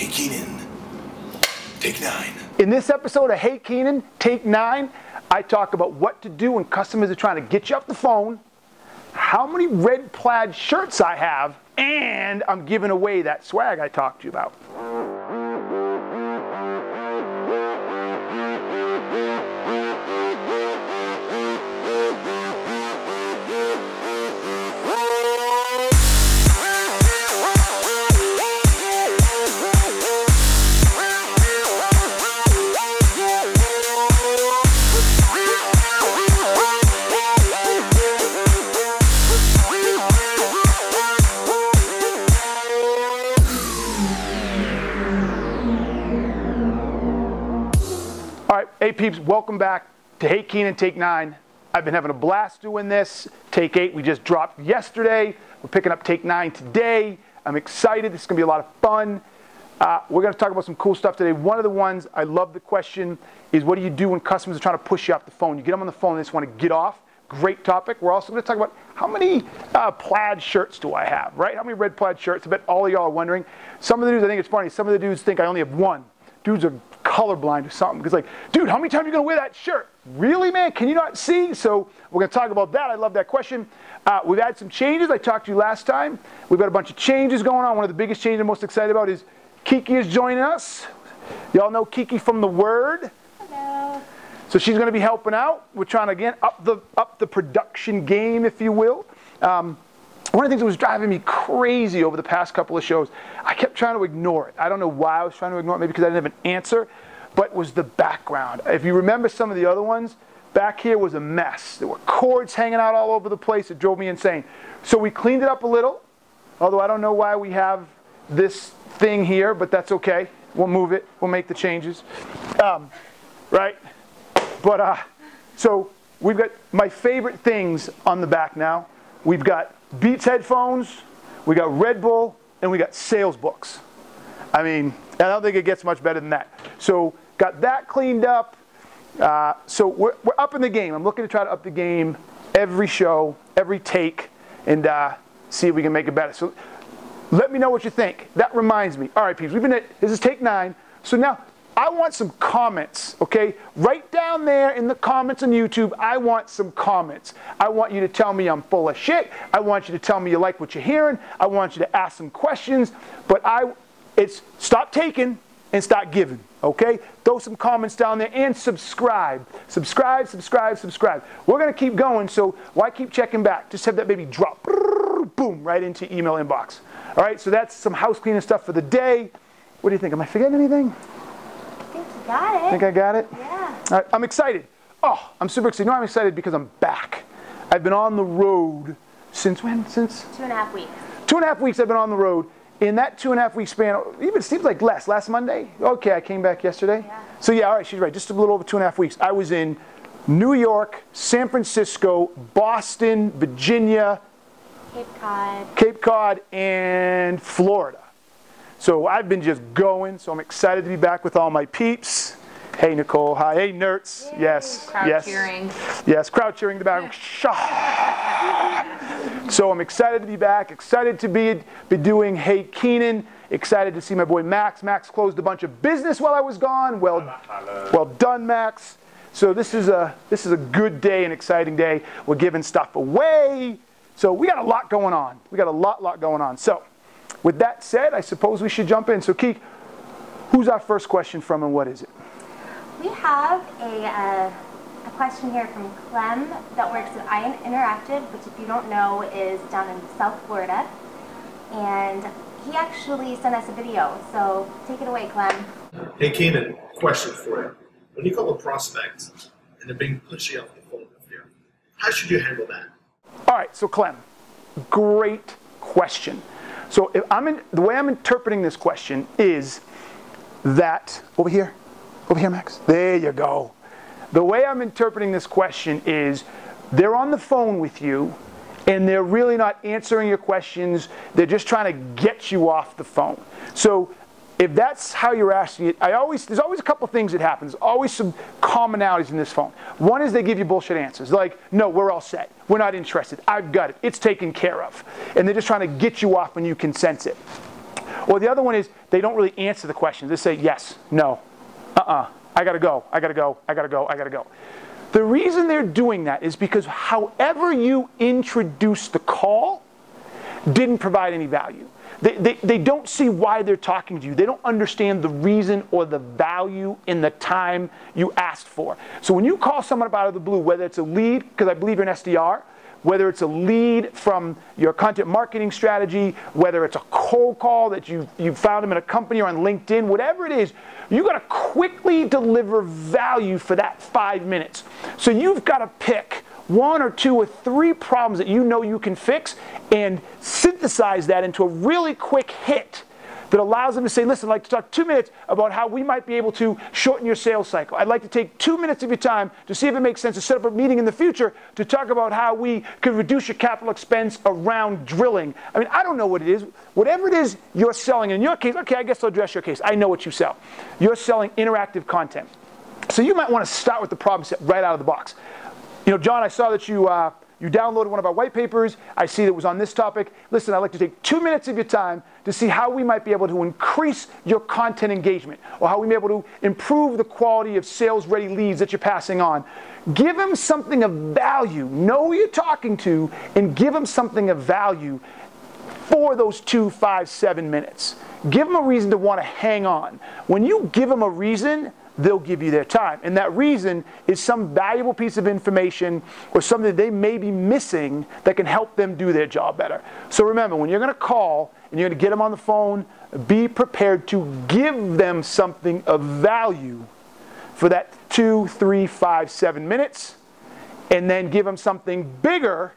Hey Keenan, take nine. In this episode of Hey Keenan, Take Nine, I talk about what to do when customers are trying to get you off the phone, how many red plaid shirts I have, and I'm giving away that swag I talked to you about. Hey peeps, welcome back to Hey Keenan Take Nine. I've been having a blast doing this. Take eight we just dropped yesterday. We're picking up Take Nine today. I'm excited. This is gonna be a lot of fun. Uh, we're gonna talk about some cool stuff today. One of the ones I love the question is, what do you do when customers are trying to push you off the phone? You get them on the phone, and they just want to get off. Great topic. We're also gonna talk about how many uh, plaid shirts do I have, right? How many red plaid shirts? I bet all of y'all are wondering. Some of the dudes, I think it's funny. Some of the dudes think I only have one. Dudes are colorblind or something. Because like, dude, how many times are you gonna wear that shirt? Really, man? Can you not see? So we're gonna talk about that. I love that question. Uh, we've had some changes. I talked to you last time. We've got a bunch of changes going on. One of the biggest changes I'm most excited about is Kiki is joining us. Y'all know Kiki from The Word. Hello. So she's going to be helping out. We're trying to again up the up the production game, if you will. Um, one of the things that was driving me crazy over the past couple of shows, I kept trying to ignore it. I don't know why I was trying to ignore it, maybe because I didn't have an answer, but was the background. If you remember some of the other ones, back here was a mess. There were cords hanging out all over the place. It drove me insane. So we cleaned it up a little, although I don't know why we have this thing here, but that's okay. We'll move it. We'll make the changes. Um, right? But uh, so we've got my favorite things on the back now. We've got Beats headphones, we got Red Bull, and we got sales books. I mean, I don't think it gets much better than that. So got that cleaned up. Uh, so we're, we're up in the game. I'm looking to try to up the game every show, every take, and uh, see if we can make it better. So let me know what you think. That reminds me. All right, peeps, we've been at, this is take nine. So now I want some comments, okay? Right down there in the comments on YouTube, I want some comments. I want you to tell me I'm full of shit. I want you to tell me you like what you're hearing. I want you to ask some questions. But I, it's stop taking and start giving, okay? Throw some comments down there and subscribe. Subscribe, subscribe, subscribe. We're gonna keep going, so why keep checking back? Just have that baby drop, boom, right into email inbox. All right, so that's some house cleaning stuff for the day. What do you think? Am I forgetting anything? Got it. Think I got it? yeah. All right, I'm excited. Oh, I'm super excited. You know I'm excited because I'm back. I've been on the road since when? Since Two and a half weeks. two and a half weeks I've been on the road. In that two and a half week span, even seems like less. Last Monday? Okay, I came back yesterday. Yeah. So yeah, all right, she's right. Just a little over two and a half weeks. I was in New York, San Francisco, Boston, Virginia, Cape Cod. Cape Cod, and Florida. So I've been just going. So I'm excited to be back with all my peeps. Hey Nicole, hi. Hey Nerds. Yes. Crowd yes. cheering. Yes, crowd cheering in the back. so I'm excited to be back. Excited to be be doing Hey Keenan. Excited to see my boy Max. Max closed a bunch of business while I was gone. Well, well done, Max. So this is a this is a good day, an exciting day. We're giving stuff away. So we got a lot going on. We got a lot, lot going on. So with that said, I suppose we should jump in. So Keek, who's our first question from and what is it? We have a, uh, a question here from Clem that works at Ion Interactive, which if you don't know is down in South Florida. And he actually sent us a video. So take it away, Clem. Hey Keenan, question for you. When you call a prospect and they're being pushy off the phone with you, how should you handle that? All right, so Clem, great question. So if I'm in, the way I'm interpreting this question is that over here, over here, Max. There you go. The way I'm interpreting this question is they're on the phone with you and they're really not answering your questions. They're just trying to get you off the phone. So if that's how you're asking it, I always there's always a couple things that happen. There's always some commonalities in this phone. One is they give you bullshit answers, like, "No, we're all set. We're not interested. I've got it. It's taken care of," and they're just trying to get you off when you can sense it. Or the other one is they don't really answer the questions. They say yes, no, uh uh I gotta go, I gotta go, I gotta go, I gotta go. The reason they're doing that is because however you introduce the call didn't provide any value. They, they, they don't see why they're talking to you. They don't understand the reason or the value in the time you asked for. So when you call someone up out of the blue, whether it's a lead, because I believe you're an SDR, whether it's a lead from your content marketing strategy, whether it's a cold call that you, you found them in a company or on LinkedIn, whatever it is, you got to quickly deliver value for that five minutes. So you've got to pick one or two or three problems that you know you can fix and synthesize that into a really quick hit that allows them to say, listen, I'd like to talk two minutes about how we might be able to shorten your sales cycle. I'd like to take two minutes of your time to see if it makes sense to set up a meeting in the future to talk about how we could reduce your capital expense around drilling. I mean, I don't know what it is. Whatever it is you're selling, in your case, okay, I guess I'll address your case. I know what you sell. You're selling interactive content. So you might want to start with the problem set right out of the box. You know, John, I saw that you uh, you downloaded one of our white papers. I see that it was on this topic. Listen, I'd like to take two minutes of your time to see how we might be able to increase your content engagement or how we may be able to improve the quality of sales ready leads that you're passing on. Give them something of value. Know who you're talking to and give them something of value for those two, five, seven minutes. Give them a reason to want to hang on. When you give them a reason, they'll give you their time. And that reason is some valuable piece of information or something that they may be missing that can help them do their job better. So remember, when you're going to call and you're going to get them on the phone, be prepared to give them something of value for that two, three, five, seven minutes, and then give them something bigger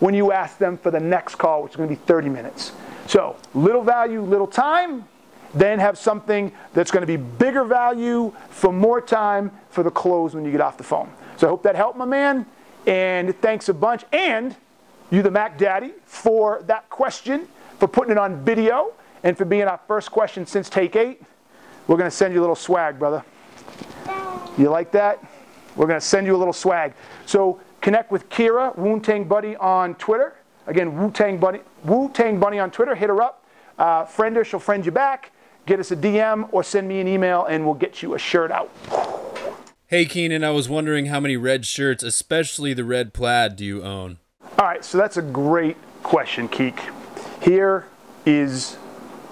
when you ask them for the next call, which is going to be 30 minutes. So, little value, little time then have something that's going to be bigger value for more time for the close when you get off the phone. So I hope that helped, my man. And thanks a bunch. And you, the Mac Daddy, for that question, for putting it on video, and for being our first question since take eight. We're going to send you a little swag, brother. You like that? We're going to send you a little swag. So connect with Kira, Wu Tang Bunny on Twitter. Again, Wu Tang Bunny, Wu Tang Bunny on Twitter. Hit her up. Uh, friend her, she'll friend you back get us a DM or send me an email and we'll get you a shirt out. Hey Keenan, I was wondering how many red shirts, especially the red plaid, do you own? All right, so that's a great question, Keek. Here is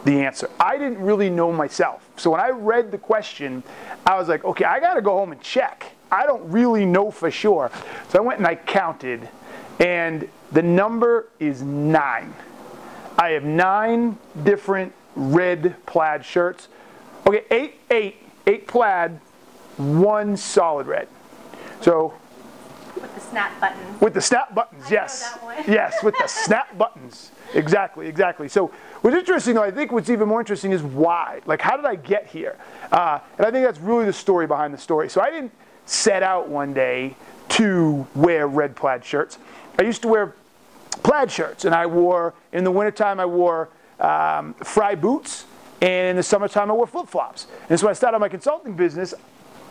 the answer. I didn't really know myself. So when I read the question, I was like, okay, I got to go home and check. I don't really know for sure. So I went and I counted, and the number is nine. I have nine different red plaid shirts. Okay, eight, eight, eight plaid, one solid red. So with the snap buttons. With the snap buttons, yes. yes, with the snap buttons. Exactly, exactly. So what's interesting though, I think what's even more interesting is why. Like how did I get here? Uh, and I think that's really the story behind the story. So I didn't set out one day to wear red plaid shirts. I used to wear plaid shirts and I wore, in the wintertime I wore um, Frye boots, and in the summertime I wore flip flops. And so I started my consulting business,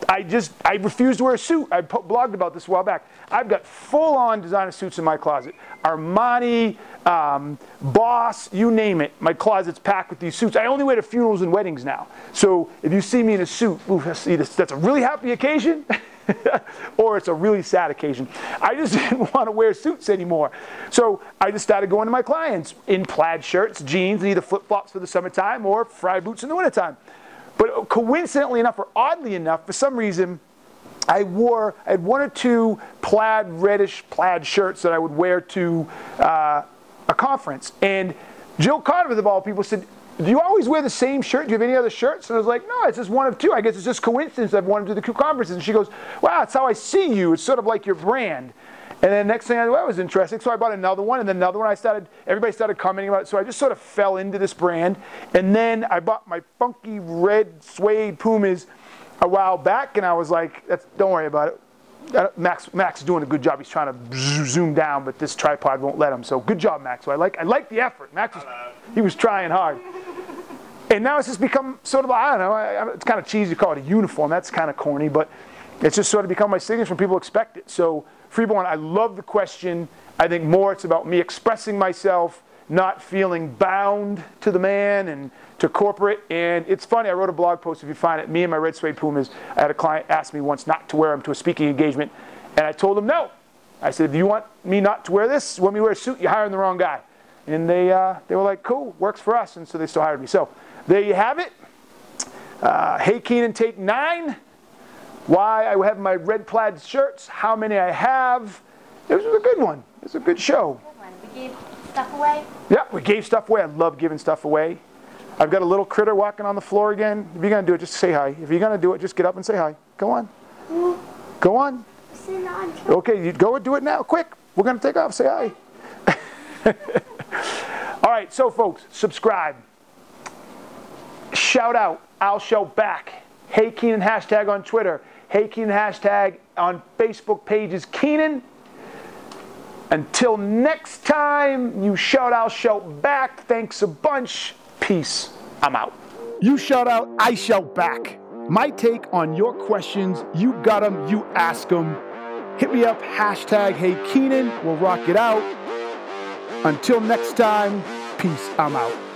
I just I refused to wear a suit. I blogged about this a while back. I've got full-on designer suits in my closet. Armani, um, Boss, you name it. My closet's packed with these suits. I only wear to funerals and weddings now. So if you see me in a suit, ooh, that's a really happy occasion. or it's a really sad occasion. I just didn't want to wear suits anymore. So I just started going to my clients in plaid shirts, jeans, and either flip flops for the summertime or Frye boots in the wintertime. But coincidentally enough, or oddly enough, for some reason, I wore, I had one or two plaid, reddish plaid shirts that I would wear to uh, a conference. And Jill Carter, of all people, said, do you always wear the same shirt? Do you have any other shirts? And I was like, no, it's just one of two. I guess it's just coincidence I've worn to do the two conferences. And she goes, wow, that's how I see you. It's sort of like your brand. And then next thing I knew, that was interesting. So I bought another one, and then another one. I started, everybody started commenting about it. So I just sort of fell into this brand. And then I bought my funky red suede Pumas a while back, and I was like, don't worry about it. Max, Max is doing a good job. He's trying to zoom down, but this tripod won't let him. So good job, Max. So I like, I like the effort. Max, was, he was trying hard. And now it's just become sort of, I don't know, it's kind of cheesy to call it a uniform. That's kind of corny, but it's just sort of become my signature when people expect it. So, Freeborn, I love the question. I think more it's about me expressing myself not feeling bound to the man and to corporate. And it's funny, I wrote a blog post, if you find it, me and my red suede Pumas. I had a client ask me once not to wear them to a speaking engagement, and I told him no. I said, if you want me not to wear this, me to wear a suit, you're hiring the wrong guy. And they, uh, they were like, cool, works for us. And so they still hired me. So there you have it. Uh, hey Keenan, take nine. Why I have my red plaid shirts, how many I have. It was a good one. It was a good show. Good. We gave stuff away. Yeah, we gave stuff away. I love giving stuff away. I've got a little critter walking on the floor again. If you're going to do it, just say hi. If you're going to do it, just get up and say hi. Go on. Go on. On. Okay, you go and do it now. Quick. We're going to take off. Say hi. All right, so folks, subscribe. Shout out. I'll shout back. Hey Keenan hashtag on Twitter. Hey Keenan hashtag on Facebook pages. Keenan. Until next time, you shout, I'll shout back. Thanks a bunch. Peace. I'm out. You shout out, I shout back. My take on your questions, you got them, you ask them. Hit me up, hashtag Hey Keenan. We'll rock it out. Until next time, peace. I'm out.